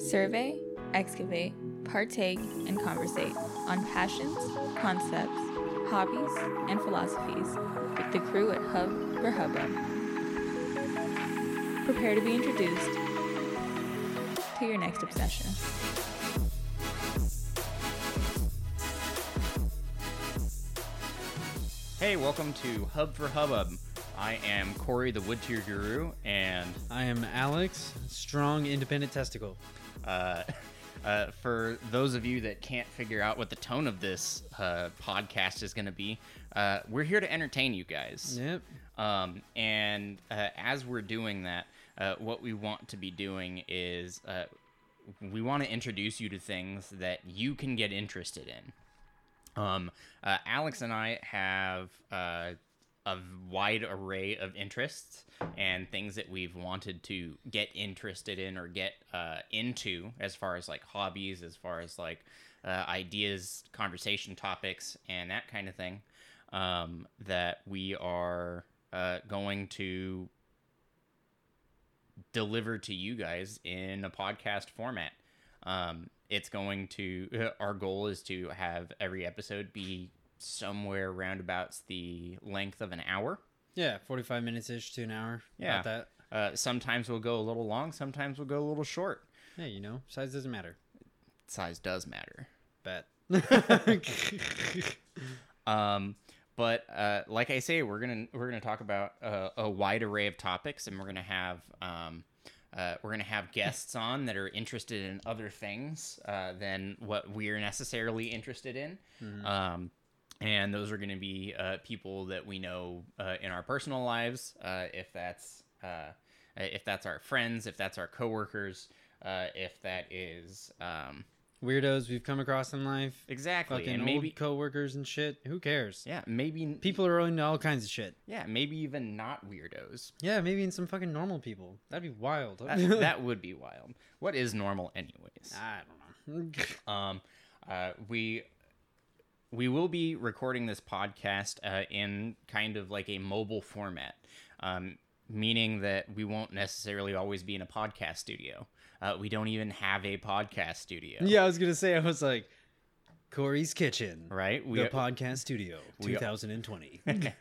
Survey, excavate, partake, and conversate on passions, concepts, hobbies, and philosophies with the crew at Hub for Hubbub. Prepare to be introduced to your next obsession. Hey, welcome to Hub for Hubbub. I am Corey, the Wood Tier Guru, and I am Alex, strong independent testicle. Uh, uh, for those of you that can't figure out what the tone of this uh, podcast is going to be, uh, we're here to entertain you guys. Yep. Um, and uh, as we're doing that, uh, what we want to be doing is uh, we want to introduce you to things that you can get interested in. Um, uh, Alex and I have uh, a wide array of interests and things that we've wanted to get interested in or get uh, into as far as like hobbies, as far as like uh, ideas, conversation topics, and that kind of thing. Um, that we are uh, going to deliver to you guys in a podcast format. Um, it's going to our goal is to have every episode be somewhere roundabouts the length of an hour. Yeah, 45 minutes ish to an hour. Yeah. About that. Uh, sometimes we'll go a little long, sometimes we'll go a little short. Hey, you know, size doesn't matter. Size does matter. Bet. Um, but uh, like I say, we're gonna we're gonna talk about uh, a wide array of topics, and we're gonna have um, uh, we're gonna have guests on that are interested in other things uh, than what we're necessarily interested in. Um, and those are going to be uh, people that we know uh, in our personal lives, uh, if that's uh, if that's our friends, if that's our coworkers, uh, if that is um, Weirdos we've come across in life. exactly, Fucking and maybe coworkers and shit. Who cares? yeah, maybe People are into all kinds of shit. yeah, maybe even not weirdos. Yeah, maybe in some fucking normal people. That'd be wild. That, that would be wild. What is normal, anyways? I don't know. Um, uh, we we will be recording this podcast uh, in kind of like a mobile format, um, meaning that we won't necessarily always be in a podcast studio. Uh, we don't even have a podcast studio. yeah, I was gonna say. I was like, Corey's Kitchen, Right? We the podcast studio, we- 2020.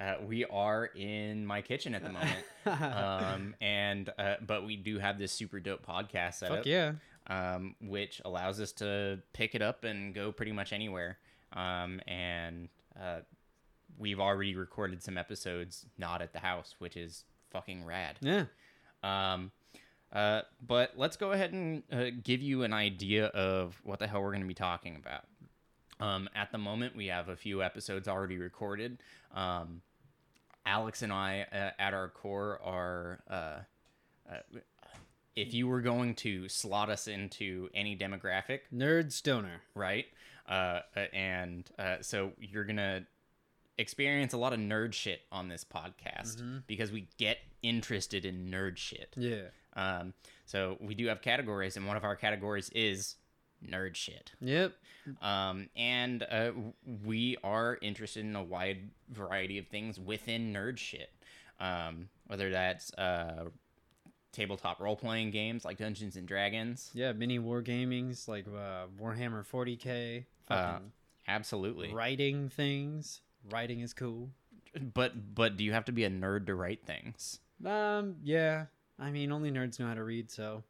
Uh, we are in my kitchen at the moment, um, and uh, but we do have this super dope podcast set Fuck yeah. Um, which allows us to pick it up and go pretty much anywhere. Um, and uh, we've already recorded some episodes not at the house, which is fucking rad. Yeah. Um, uh, but let's go ahead and uh, give you an idea of what the hell we're going to be talking about. Um, at the moment, we have a few episodes already recorded. Um, Alex and I, uh, at our core, are. If you were going to slot us into any demographic, Nerd stoner. right? Uh, uh, and uh, so you're gonna experience a lot of nerd shit on this podcast because we get interested in nerd shit. Yeah. Um, so we do have categories, and one of our categories is nerd shit. Yep. Um, and uh, we are interested in a wide variety of things within nerd shit. Um, whether that's uh, tabletop role playing games like Dungeons and Dragons. Yeah, mini wargamings like uh, Warhammer 40k. Uh, absolutely. writing things. Writing is cool. But but do you have to be a nerd to write things? Um, yeah. I mean, only nerds know how to read, so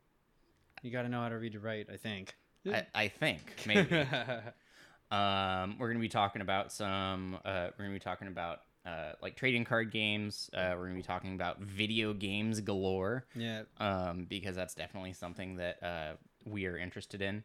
you got to know how to read to write. I think. I, I think maybe. um, we're gonna be talking about some. Uh, we're gonna be talking about uh, like trading card games. Uh, we're gonna be talking about video games galore. yeah. Um, because that's definitely something that uh, we are interested in.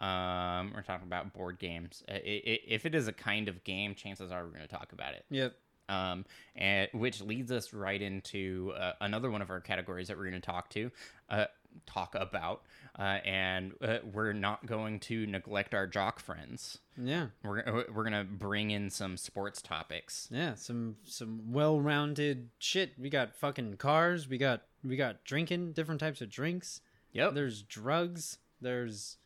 Um, we're talking about board games. Uh, i i if it is a kind of game, chances are we're going to talk about it. Yep. um, and which leads us right into uh, another one of our categories that we're going to talk to, uh, talk about, uh, and uh, we're not going to neglect our jock friends. Yeah. We're uh, we're gonna bring in some sports topics. Yeah. Some some well-rounded shit. We got fucking cars. We got we got drinking, different types of drinks. Yep. There's drugs. There's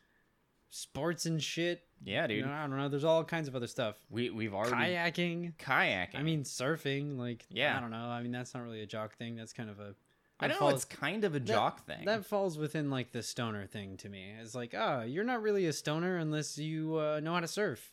sports and shit. Yeah, dude. You know, I don't know. There's all kinds of other stuff. We we've already Kayaking. kayaking. I mean, surfing. Like, Yeah. I don't know. I mean, that's not really a jock thing. That's kind of a I That know falls- it's kind of a that- jock thing. That falls within like the stoner thing to me. It's like, oh, you're not really a stoner unless you uh, know how to surf.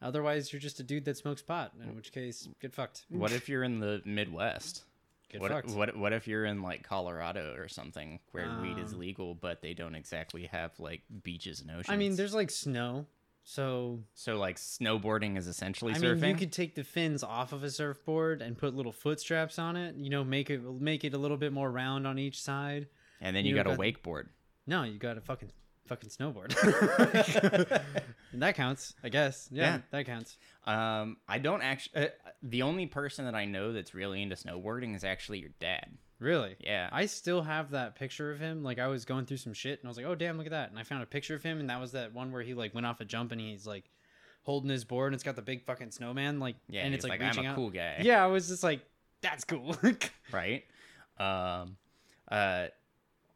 Otherwise, you're just a dude that smokes pot. In which case, get fucked. what if you're in the Midwest? Get What, fucked. what what if you're in like Colorado or something where weed is Um, legal, but they don't exactly have like beaches and oceans? I mean, there's like snow, so so like snowboarding is essentially I surfing. mean, you could take the fins off of a surfboard and put little foot straps on it. You know, make it make it a little bit more round on each side. and then you, you got a got- wakeboard. No, you got a fucking fucking snowboard. and that counts, I guess. Yeah, Yeah. that counts. Um, I don't actually. Uh, the only person that I know that's really into snowboarding is actually your dad. Really? Yeah. I still have that picture of him. Like I was going through some shit and I was like, "Oh damn, look at that!" And I found a picture of him, and that was that one where he like went off a jump and he's like holding his board and it's got the big fucking snowman like yeah, and it's like, like, I'm a out. cool guy. Yeah, I was just like, "That's cool." right? Um, uh,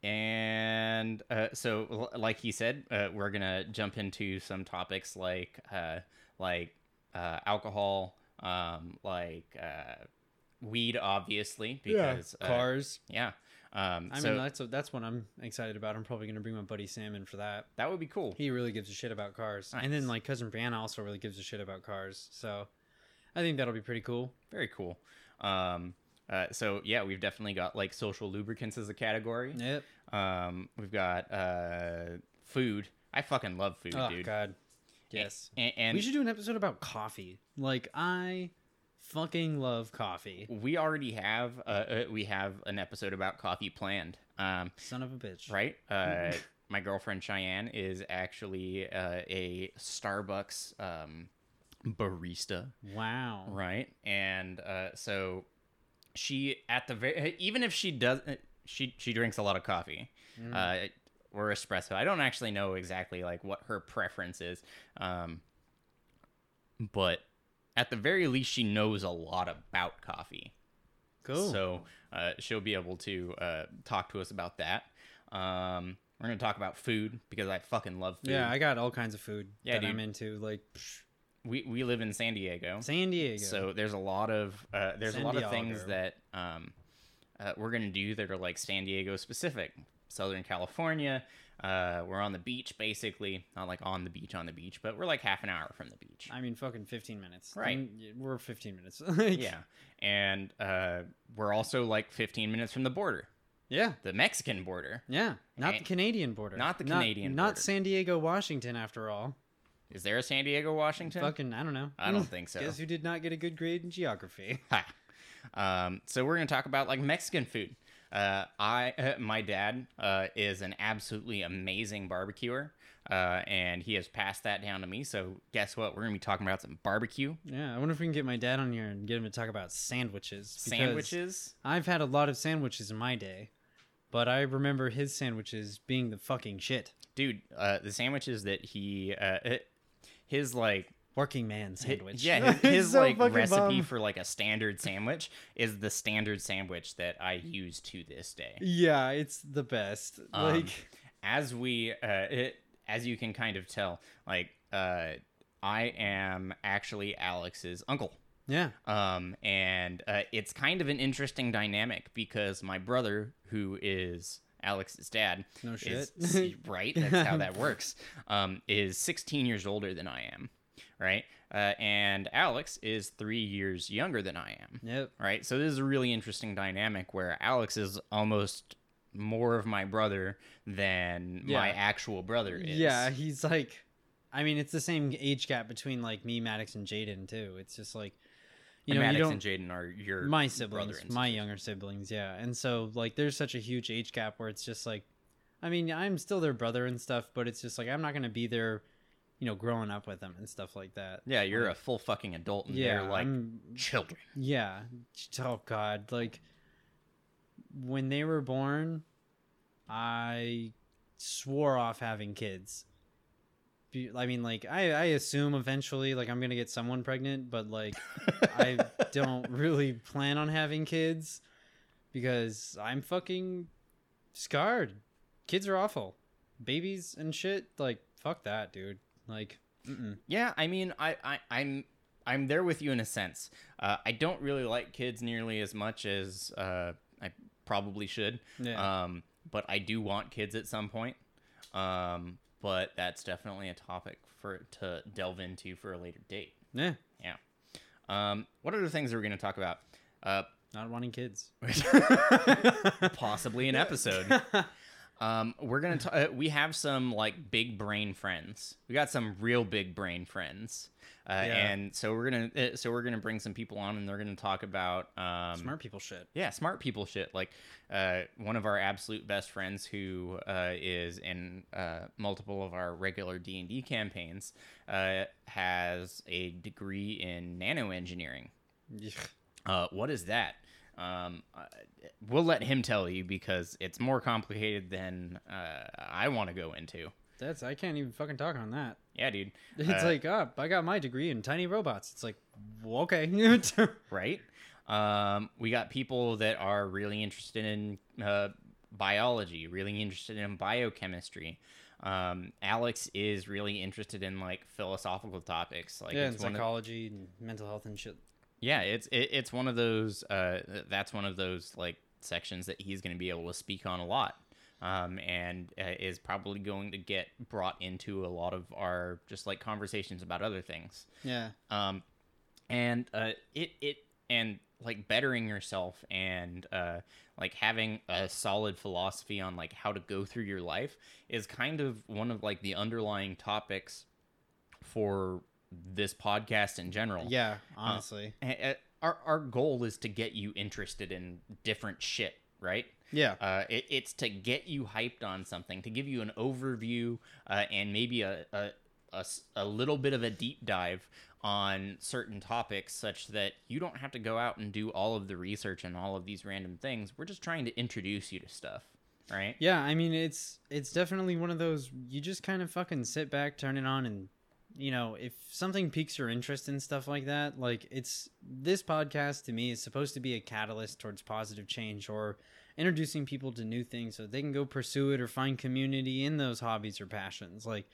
and uh, so, l- like he said, uh, we're gonna jump into some topics like uh, like uh, alcohol, um, like uh, weed, obviously, because uh, cars. yeah. Um, I so mean, that's that's what I'm excited about. I'm probably gonna bring my buddy Sam in for that. that would be cool. He really gives a shit about cars, and then like cousin Brianna also really gives a shit about cars. So I think that'll be pretty cool. Very cool. Um, uh, so yeah, we've definitely got like social lubricants as a category. Yep. Um, we've got uh, food. I fucking love food, dude. Oh dude. God. Yes. And, and we should do an episode about coffee. Like I fucking love coffee. we already have uh, uh, we have an episode about coffee planned. Um, Son of a bitch. right? Uh, my girlfriend Cheyenne is actually uh, a Starbucks um, barista, Wow. right? And uh, so she at the very even if she does she she drinks a lot of coffee. Mm. Uh, or espresso. I don't actually know exactly like what her preference is. Um, but at the very least she knows a lot about coffee. Cool. So uh, she'll be able to uh, talk to us about that. Um, we're gonna talk about food because I fucking love food. yeah, I got all kinds of food Yeah, that dude. I'm into. Like psh, we we live in San Diego, San Diego. so there's a lot of uh, there's San a lot of things that um, uh, we're gonna do that are like San Diego specific. Southern California, uh, we're on the beach basically, not like on the beach on the beach, but we're like half an hour from the beach. I mean, fucking 15 minutes. Right. I'm- we're 15 minutes. Yeah, and uh, we're also like 15 minutes from the border, Yeah. the Mexican border. Yeah. Not the Canadian border. Not the Canadian Not border. San Diego, Washington, after all. Is there a San Diego, Washington? Fucking, I don't know. I don't think so. Guess who did not get a good grade in geography? Ha. Um, so we're gonna talk about like Mexican food. Uh, I uh, my dad uh, is an absolutely amazing barbecuer, uh, and he has passed that down to me. So guess what? We're gonna be talking about some barbecue Yeah, I wonder if we can get my dad on here and get him to talk about sandwiches. sandwiches. I've had a lot of sandwiches in my day, but I remember his sandwiches being the fucking shit. Dude, uh, the sandwiches that he uh, it- his like Working man hi- sandwich. yeah his, his So like recipe bum. for like a standard sandwich is the standard sandwich that I use to this day. Yeah, it's the best. Um, like, as we uh it, as you can kind of tell like uh i am actually alex's uncle yeah, um and uh, it's kind of an interesting dynamic because my brother who is alex's dad No is- shit. right that's how that works um is 16 years older than i am right uh, and alex is three years younger than i am yep. right? So this is a really interesting dynamic where Alex is almost more of my brother than my actual brother is. Yeah, he's like, I mean, it's the same age gap between like me, Maddox, and Jaden too. It's just like, you and know, Maddox you don't. and Jaden are your my siblings, and my younger siblings, yeah. And so like, there's such a huge age gap where it's just like, I mean, I'm still their brother and stuff, but it's just like I'm not gonna be there, you know, growing up with them and stuff like that. Yeah, you're a full fucking adult, and Yeah, they're like I'm- children. Yeah. Oh God, like when they were born, I swore off having kids. I mean, like I, I assume eventually, like I'm gonna get someone pregnant, but like I don't really plan on having kids because I'm fucking scarred. Kids are awful. Babies and shit, like fuck that, dude. Like, mm-mm. Yeah, I mean, I, I I'm I'm there with you in a sense. Uh, I don't really like kids nearly as much as uh, I probably should. Yeah. Um, but I do want kids at some point. Um, but that's definitely a topic for to delve into for a later date. yeah. Yeah. Um, what other things are we going to talk about? Uh, Not wanting kids. possibly an episode. Um, we're gonna. T- uh, we have some like big brain friends. We got some real big brain friends, uh, Yeah. and so we're gonna. Uh, so we're gonna bring some people on, and they're gonna talk about um, Smart people shit. yeah, smart people shit. Like uh, one of our absolute best friends who uh, is in uh, multiple of our regular D and D campaigns uh, has a degree in nanoengineering. Uh, what is that? Um, uh, we'll let him tell you because it's more complicated than uh, I want to go into. That's I can't even fucking talk on that. Yeah, dude. It's Uh, like, oh, I got my degree in tiny robots. It's like, well, okay. right? Um, we got people that are really interested in uh, biology, really interested in biochemistry. Um, Alex is really interested in like philosophical topics, like yeah, and one of- psychology and mental health and shit. Yeah, it's it, it's one of those. Uh, that's one of those like sections that he's going to be able to speak on a lot, um, and uh, is probably going to get brought into a lot of our just like conversations about other things. Yeah. Um, and uh, it it and like bettering yourself and uh, like having a solid philosophy on like how to go through your life is kind of one of like the underlying topics for this podcast in general. Yeah, honestly. A- a- Our, our goal is to get you interested in different shit, right? yeah. Uh, it, it's to get you hyped on something, to give you an overview uh, and maybe a a a little bit of a deep dive on certain topics such that you don't have to go out and do all of the research and all of these random things. We're just trying to introduce you to stuff, right? Yeah, I mean it's it's definitely one of those you just kind of fucking sit back, turn it on and you know, if something piques your interest in stuff like that, like it's this podcast to me is supposed to be a catalyst towards positive change or introducing people to new things so they can go pursue it or find community in those hobbies or passions. Like,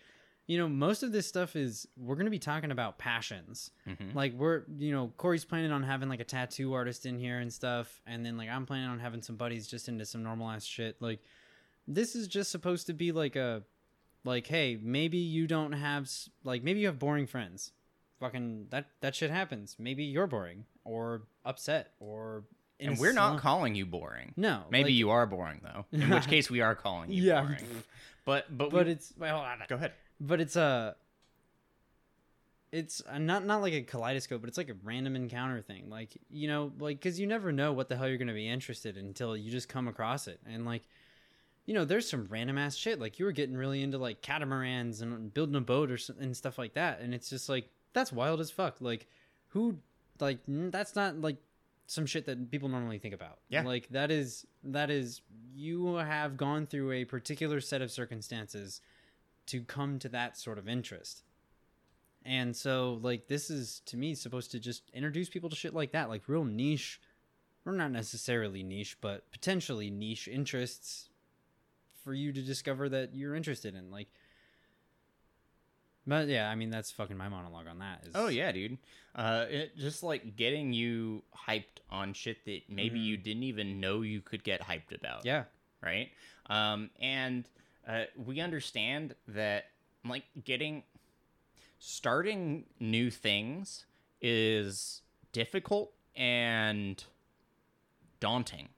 you know, most of this stuff is we're going to be talking about passions. Mhm. Like we're, you know, Corey's planning on having like a tattoo artist in here and stuff, and then like I'm planning on having some buddies just into some normal ass shit. Like this is just supposed to be like a like hey maybe you don't have like maybe you have boring friends fucking that that shit happens maybe you're boring or upset or And we're not calling you boring. no Maybe like- you are boring though. In which case we are calling you Yeah. boring. But but but we, it's well hold on. go ahead. but it's a it's not not like a kaleidoscope but it's like a random encounter thing like you know like because you never know what the hell you're gonna be interested in until you just come across it and like you know there's some random ass shit like you were getting really into like catamarans and building a boat or and stuff like that and it's just like that's wild as fuck like who like that's not like some shit that people normally think about Yeah. like that is that is you have gone through a particular set of circumstances to come to that sort of interest. And so, like, this is to me supposed to just introduce people to shit like that, like real niche, or not necessarily niche, but potentially niche interests for you to discover that you're interested in. Like, but yeah, I mean, that's fucking my monologue on that. Is, Oh yeah, dude. Uh, it just like getting you hyped on shit that maybe Mhm. you didn't even know you could get hyped about. yeah, Right. Um, and uh, we understand that like getting starting new things is difficult and daunting.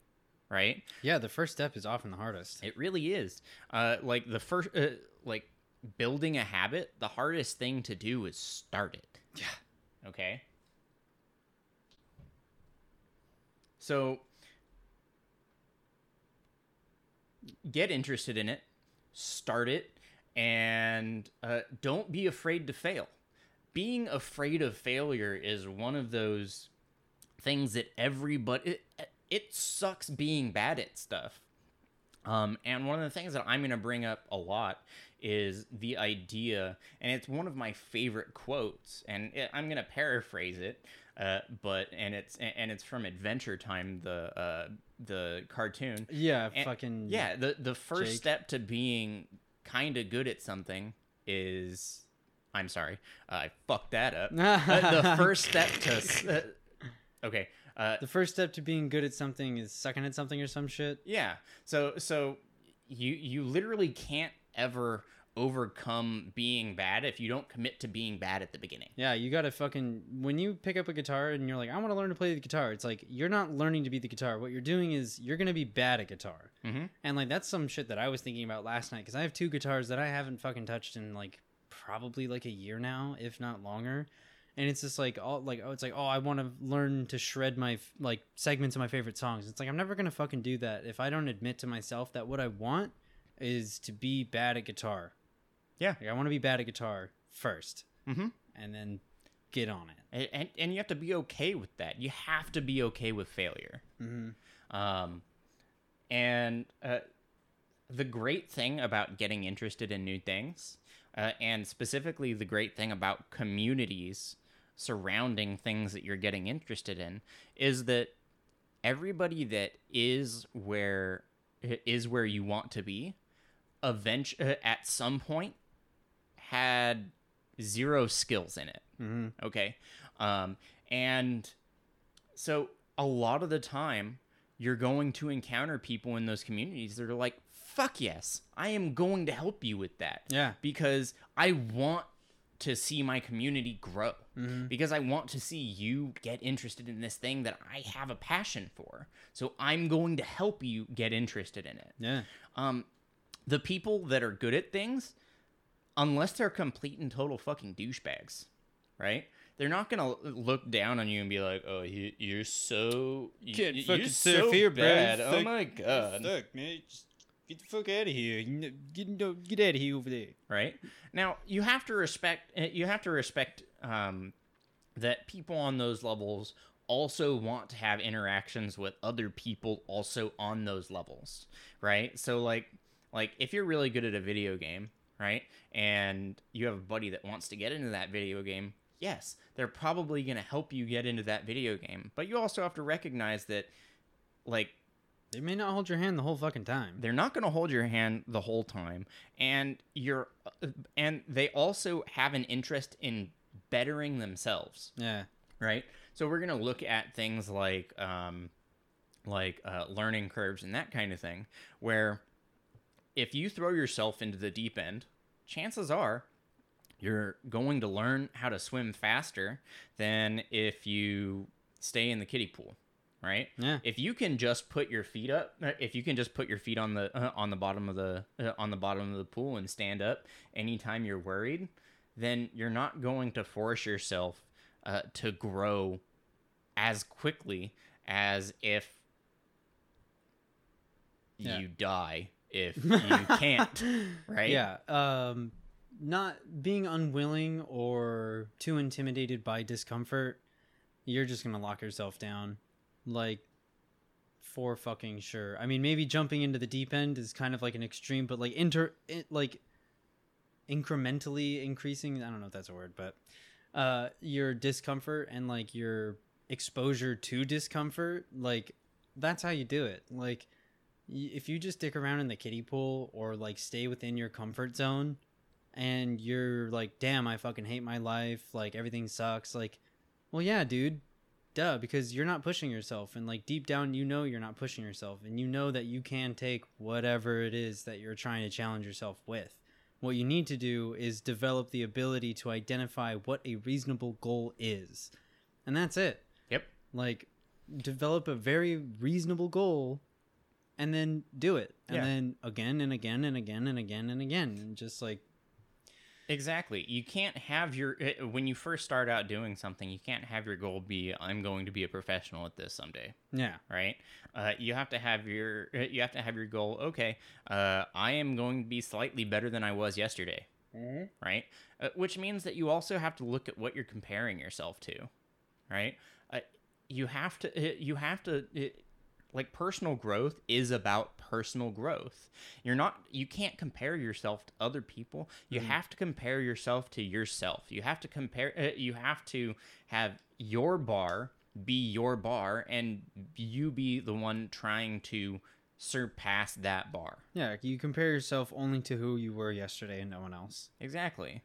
Right. yeah. The first step is often the hardest. It really is. Uh, like the first, uh, like building a habit, the hardest thing to do is start it. Yeah. Okay. So get interested in it, start it, and uh, don't be afraid to fail. Being afraid of failure is one of those things that everybody it, sucks being bad at stuff. Um, and one of the things that I'm going to bring up a lot is the idea, and it's one of my favorite quotes, and it, I'm going to paraphrase it, uh, but and it's and it's from Adventure Time, the uh, the cartoon. Yeah, And- fucking Yeah, the the first Jake. step to being kind of good at something is, I'm sorry, I fucked that up. The first step to, uh, okay, Uh, The first step to being good at something is sucking at something or some shit. Yeah. So so you you literally can't ever overcome being bad if you don't commit to being bad at the beginning. Yeah, you gotta fucking when you pick up a guitar and you're like, I want to learn to play the guitar. It's like you're not learning to be the guitar. What you're doing is you're gonna be bad at guitar. Mm-hmm. And like that's some shit that I was thinking about last night because I have two guitars that I haven't fucking touched in like probably like a year now, if not longer. And it's just like all like oh, it's like oh, I want to learn to shred my like segments of my favorite songs. It's like I'm never gonna fucking do that if I don't admit to myself that what I want is to be bad at guitar. Yeah. like I want to be bad at guitar first, Mm-hmm. and then get on it. And, and and you have to be okay with that. You have to be okay with failure. Mm-hmm. Um, and uh, the great thing about getting interested in new things, uh, and specifically the great thing about communities surrounding things that you're getting interested in, is that everybody that is where is where you want to be, eventually at some point had zero skills in it Mm-hmm. okay um and so a lot of the time you're going to encounter people in those communities that are like fuck yes i am going to help you with that Yeah. because i want to see my community grow Mhm. because i want to see you get interested in this thing that i have a passion for so i'm going to help you get interested in it Yeah. um, the people that are good at things, unless they're complete and total fucking douchebags, right? They're not gonna look down on you and be like, "Oh, you, you're so you, Can't you- fucking you're surf so bro. bad. Oh my god!" Fuck, man. Just get the fuck out of here. Get, get out of here over there. right now you have to respect eh, you have to respect um, that people on those levels also want to have interactions with other people also on those levels right so like like if you're really good at a video game right and you have a buddy that wants to get into that video game yes they're probably going to help you get into that video game but you also have to recognize that like They may not hold your hand the whole fucking time. they're not going to hold your hand the whole time and you're uh, and they also have an interest in bettering themselves Yeah. right so we're going to look at things like um like uh, learning curves and that kind of thing where if you throw yourself into the deep end chances are you're going to learn how to swim faster than if you stay in the kiddie pool right Yeah. if you can just put your feet up uh, if you can just put your feet on the uh, on the bottom of the uh, on the bottom of the pool and stand up anytime you're worried then you're not going to force yourself uh, to grow as quickly as if Yeah. you die if you can't right Yeah. Um, not being unwilling or too intimidated by discomfort, you're just gonna lock yourself down, like for fucking sure. I mean, maybe jumping into the deep end is kind of like an extreme, but like inter, it, like incrementally increasing. I don't know if that's a word, but uh, your discomfort and like your exposure to discomfort, like that's how you do it. Like if you just stick around in the kiddie pool or like stay within your comfort zone and you're like damn i fucking hate my life like everything sucks like well yeah dude duh because you're not pushing yourself and like deep down you know you're not pushing yourself and you know that you can take whatever it is that you're trying to challenge yourself with. What you need to do is develop the ability to identify what a reasonable goal is and that's it. Yep. Like develop a very reasonable goal and then do it. And Yeah. then again and again and again and again and again and just like Exactly. You can't have your eh, when you first start out doing something, you can't have your goal be I'm going to be a professional at this someday, yeah right? Uh, you have to have your eh, you have to have your goal. Okay, uh, I am going to be slightly better than I was yesterday, right? Uh, which means that you also have to look at what you're comparing yourself to, right? Uh, you have to eh, you have to eh, like personal growth is about personal growth. You're not you can't compare yourself to other people. You have to compare yourself to yourself. You have to compare uh, you have to have your bar be your bar and you be the one trying to surpass that bar. Yeah you compare yourself only to who you were yesterday and no one else. Exactly.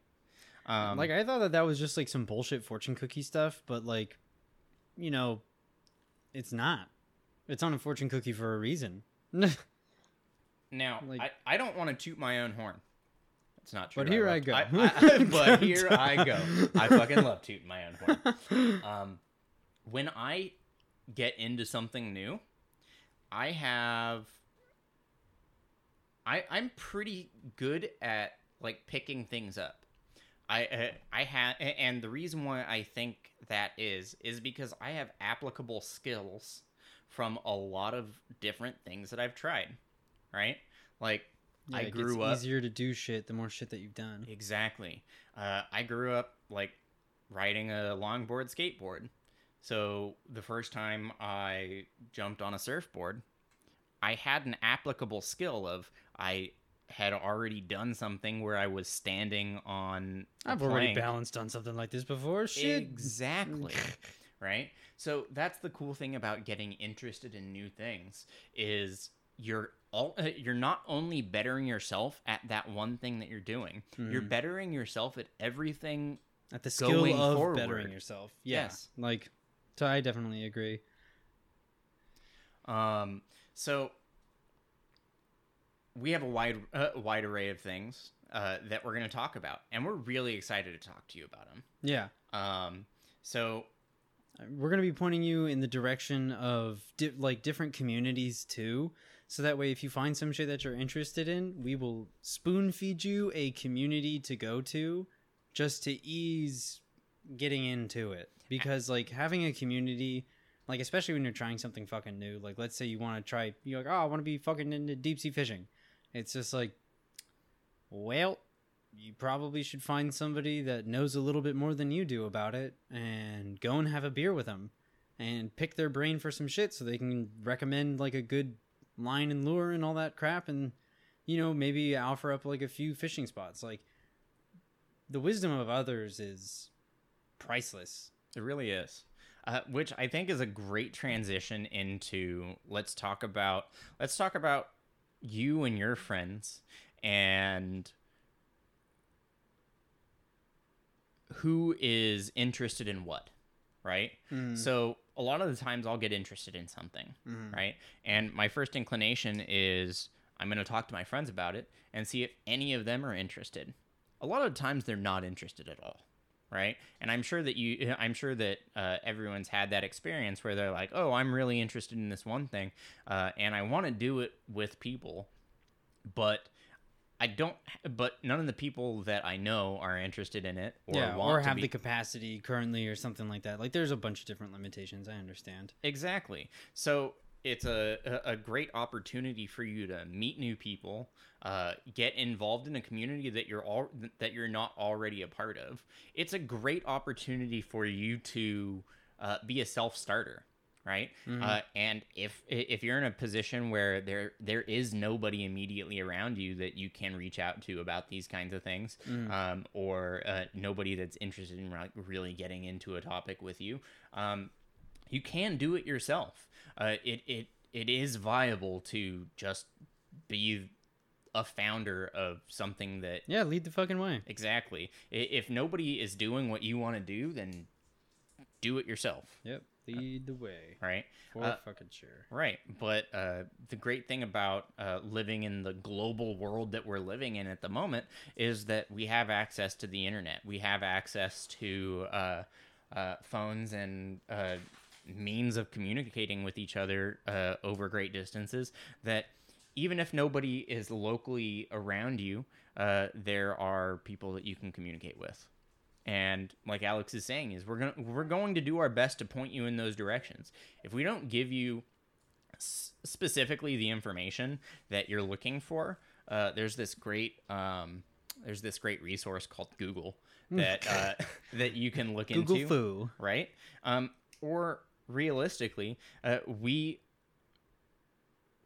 Um like i thought that that was just like some bullshit fortune cookie stuff but like you know it's not. It's on a fortune cookie for a reason. Now, Like- I, I don't want to toot my own horn. That's not true. But here I love- go. I- but here I go. I fucking love tooting my own horn. Um, when I get into something new, I have. I I'm pretty good at like picking things up. I uh, I had and the reason why I think that is is because I have applicable skills from a lot of different things that I've tried. Right? Like Yeah, I grew up easier to do shit the more shit that you've done. Exactly. Uh, I grew up like riding a longboard skateboard. So the first time I jumped on a surfboard, I had an applicable skill of I had already done something where I was standing on. I've already plank. balanced on something like this before. Shit. Exactly. right? So that's the cool thing about getting interested in new things is you're all uh, you're not only bettering yourself at that one thing that you're doing. You're Mhm. bettering yourself at everything. At the skill of forward. bettering yourself. Yeah. Yes. Like, so I definitely agree. Um so we have a wide uh, wide array of things uh, that we're going to talk about and we're really excited to talk to you about them. Yeah. Um so we're going to be pointing you in the direction of di- like different communities too so that way if you find some shit that you're interested in we will spoon feed you a community to go to just to ease getting into it. Because like having a community like especially when you're trying something fucking new like let's say you want to try you're like oh i want to be fucking into deep sea fishing. It's just like well you probably should find somebody that knows a little bit more than you do about it and go and have a beer with them and pick their brain for some shit so they can recommend like a good line and lure and all that crap and you know maybe offer up like a few fishing spots like the wisdom of others is priceless It really is. Uh, which I think is a great transition into let's talk about let's talk about you and your friends and who is interested in what, right? Mm. So a lot of the times I'll get interested in something, Mhm. right? And my first inclination is I'm going to talk to my friends about it and see if any of them are interested. A lot of times they're not interested at all, right? And I'm sure that you, I'm sure that uh, everyone's had that experience where they're like, "Oh, I'm really interested in this one thing, uh, and I want to do it with people, but." I don't, but none of the people that I know are interested in it, or yeah want or to have be. the capacity currently or something like that like there's a bunch of different limitations i understand Exactly. So it's a, a a great opportunity for you to meet new people, uh, get involved in a community that you're all that you're not already a part of. It's a great opportunity for you to uh, be a self starter, right? Uh, and if if you're in a position where there there is nobody immediately around you that you can reach out to about these kinds of things, um, or uh, nobody that's interested in like, really getting into a topic with you, um, you can do it yourself. Uh, it it it is viable to just be a founder of something that yeah lead the fucking way exactly. If nobody is doing what you want to do, then do it yourself, yep lead the way right? for Uh, fucking sure Right, but uh, the great thing about uh, living in the global world that we're living in at the moment is that we have access to the internet. We have access to uh, uh, phones and uh, means of communicating with each other uh, over great distances. That even if nobody is locally around you, uh, there are people that you can communicate with. And like Alex is saying, is we're gonna we're going to do our best to point you in those directions. If we don't give you s- specifically the information that you're looking for, uh, there's this great um, there's this great resource called Google that uh, that you can look google into, foo right? Um, or realistically, uh, we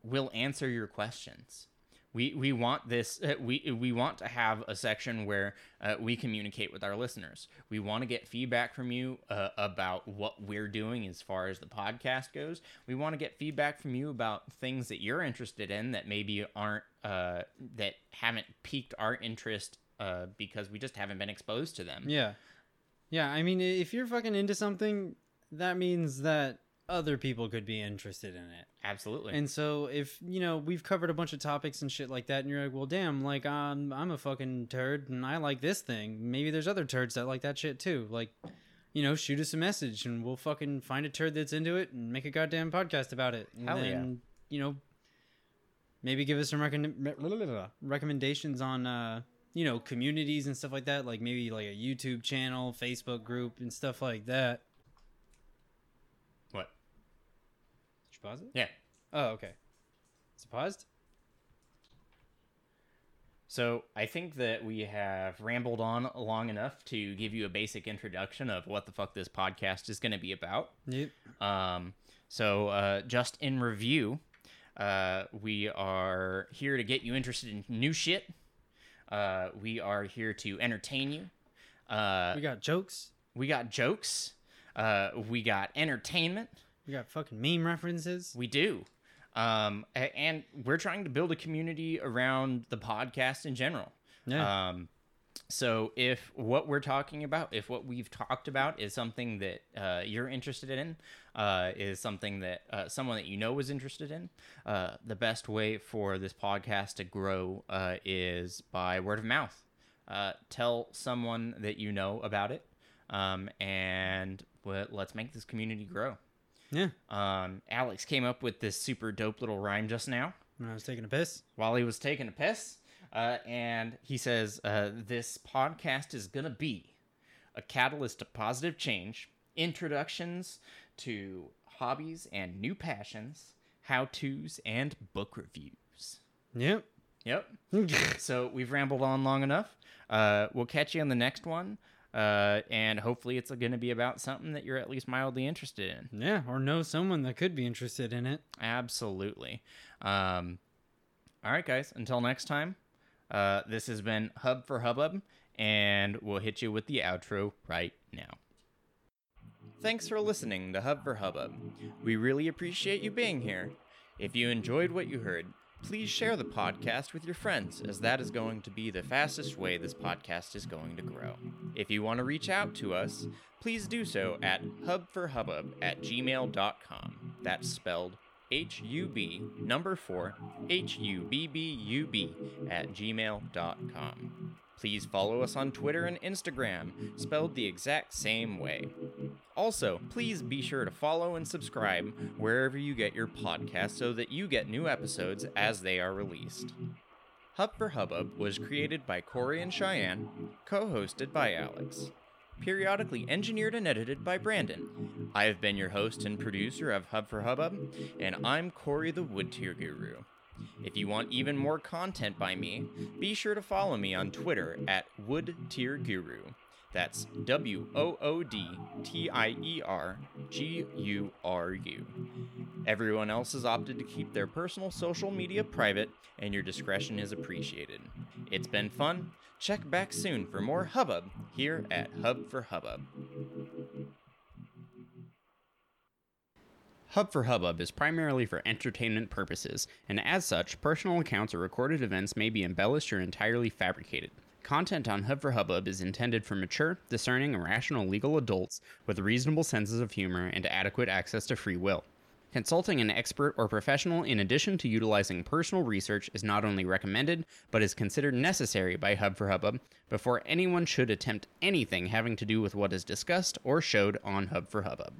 will answer your questions. We, we want this uh, we we want to have a section where uh, we communicate with our listeners. We want to get feedback from you uh, about what we're doing as far as the podcast goes. We want to get feedback from you about things that you're interested in that maybe aren't uh, that haven't piqued our interest uh, because we just haven't been exposed to them. Yeah. Yeah, I mean if you're fucking into something, that means that other people could be interested in it. Absolutely. And so if you know we've covered a bunch of topics and shit like that, and you're like, well, damn, like um, I'm a fucking turd and I like this thing. Maybe there's other turds that like that shit too. Like, you know, shoot us a message and we'll fucking find a turd that's into it and make a goddamn podcast about it. And Hell yeah. you know, maybe give us some recon- recommendations on uh, you know, communities and stuff like that. Like maybe like a YouTube channel, Facebook group, and stuff like that. what? Did you pause it? Yeah. Oh, okay. Is it paused? So I think that we have rambled on long enough to give you a basic introduction of what the fuck this podcast is going to be about. Yep. Um, so uh, just in review, uh, we are here to get you interested in new shit. Uh, we are here to entertain you. Uh, We got jokes. we got jokes. Uh, we got entertainment. We got fucking meme references. We do. Um, and we're trying to build a community around the podcast in general. Yeah. Um, so if what we're talking about, if what we've talked about is something that uh, you're interested in, uh, is something that uh, someone that you know is interested in, uh, the best way for this podcast to grow uh, is by word of mouth. Uh, tell someone that you know about it, um, and let's make this community grow. Yeah. Um, Alex came up with this super dope little rhyme just now When I was taking a piss. while he was taking a piss. Uh, and he says, uh, This podcast is going to be a catalyst to positive change, introductions to hobbies and new passions, how to's, and book reviews. Yep. Yep. so we've rambled on long enough. Uh, we'll catch you on the next one. Uh, and hopefully it's going to be about something that you're at least mildly interested in. yeah. Or know someone that could be interested in it. Absolutely. Um, all right, guys. Until next time, uh, this has been Hub for Hubbub, and we'll hit you with the outro right now. Thanks for listening to Hub for Hubbub. We really appreciate you being here. If you enjoyed what you heard, please share the podcast with your friends, as that is going to be the fastest way this podcast is going to grow. If you want to reach out to us, please do so at hubforhubbub at gmail.com. That's spelled H U B number four H U B B U B at gmail.com. Please follow us on Twitter and Instagram, spelled the exact same way. Also, please be sure to follow and subscribe wherever you get your podcasts so that you get new episodes as they are released. Hub for Hubbub was created by Corey and Cheyenne, co hosted by Alex. Periodically engineered and edited by Brandon. I have been your host and producer of Hub for Hubbub, and I'm Corey the Wood Tier Guru. If you want even more content by me, be sure to follow me on Twitter at Wood Tier Guru. That's W O O D T I E R G U R U. Everyone else has opted to keep their personal social media private, and your discretion is appreciated. It's been fun. Check back soon for more hubbub here at Hub for Hubbub. Hub for Hubbub is primarily for entertainment purposes, and as such, personal accounts or recorded events may be embellished or entirely fabricated. Content on Hub for Hubbub is intended for mature, discerning, and rational legal adults with reasonable senses of humor and adequate access to free will. Consulting an expert or professional in addition to utilizing personal research is not only recommended, but is considered necessary by Hub for Hubbub before anyone should attempt anything having to do with what is discussed or showed on Hub for Hubbub.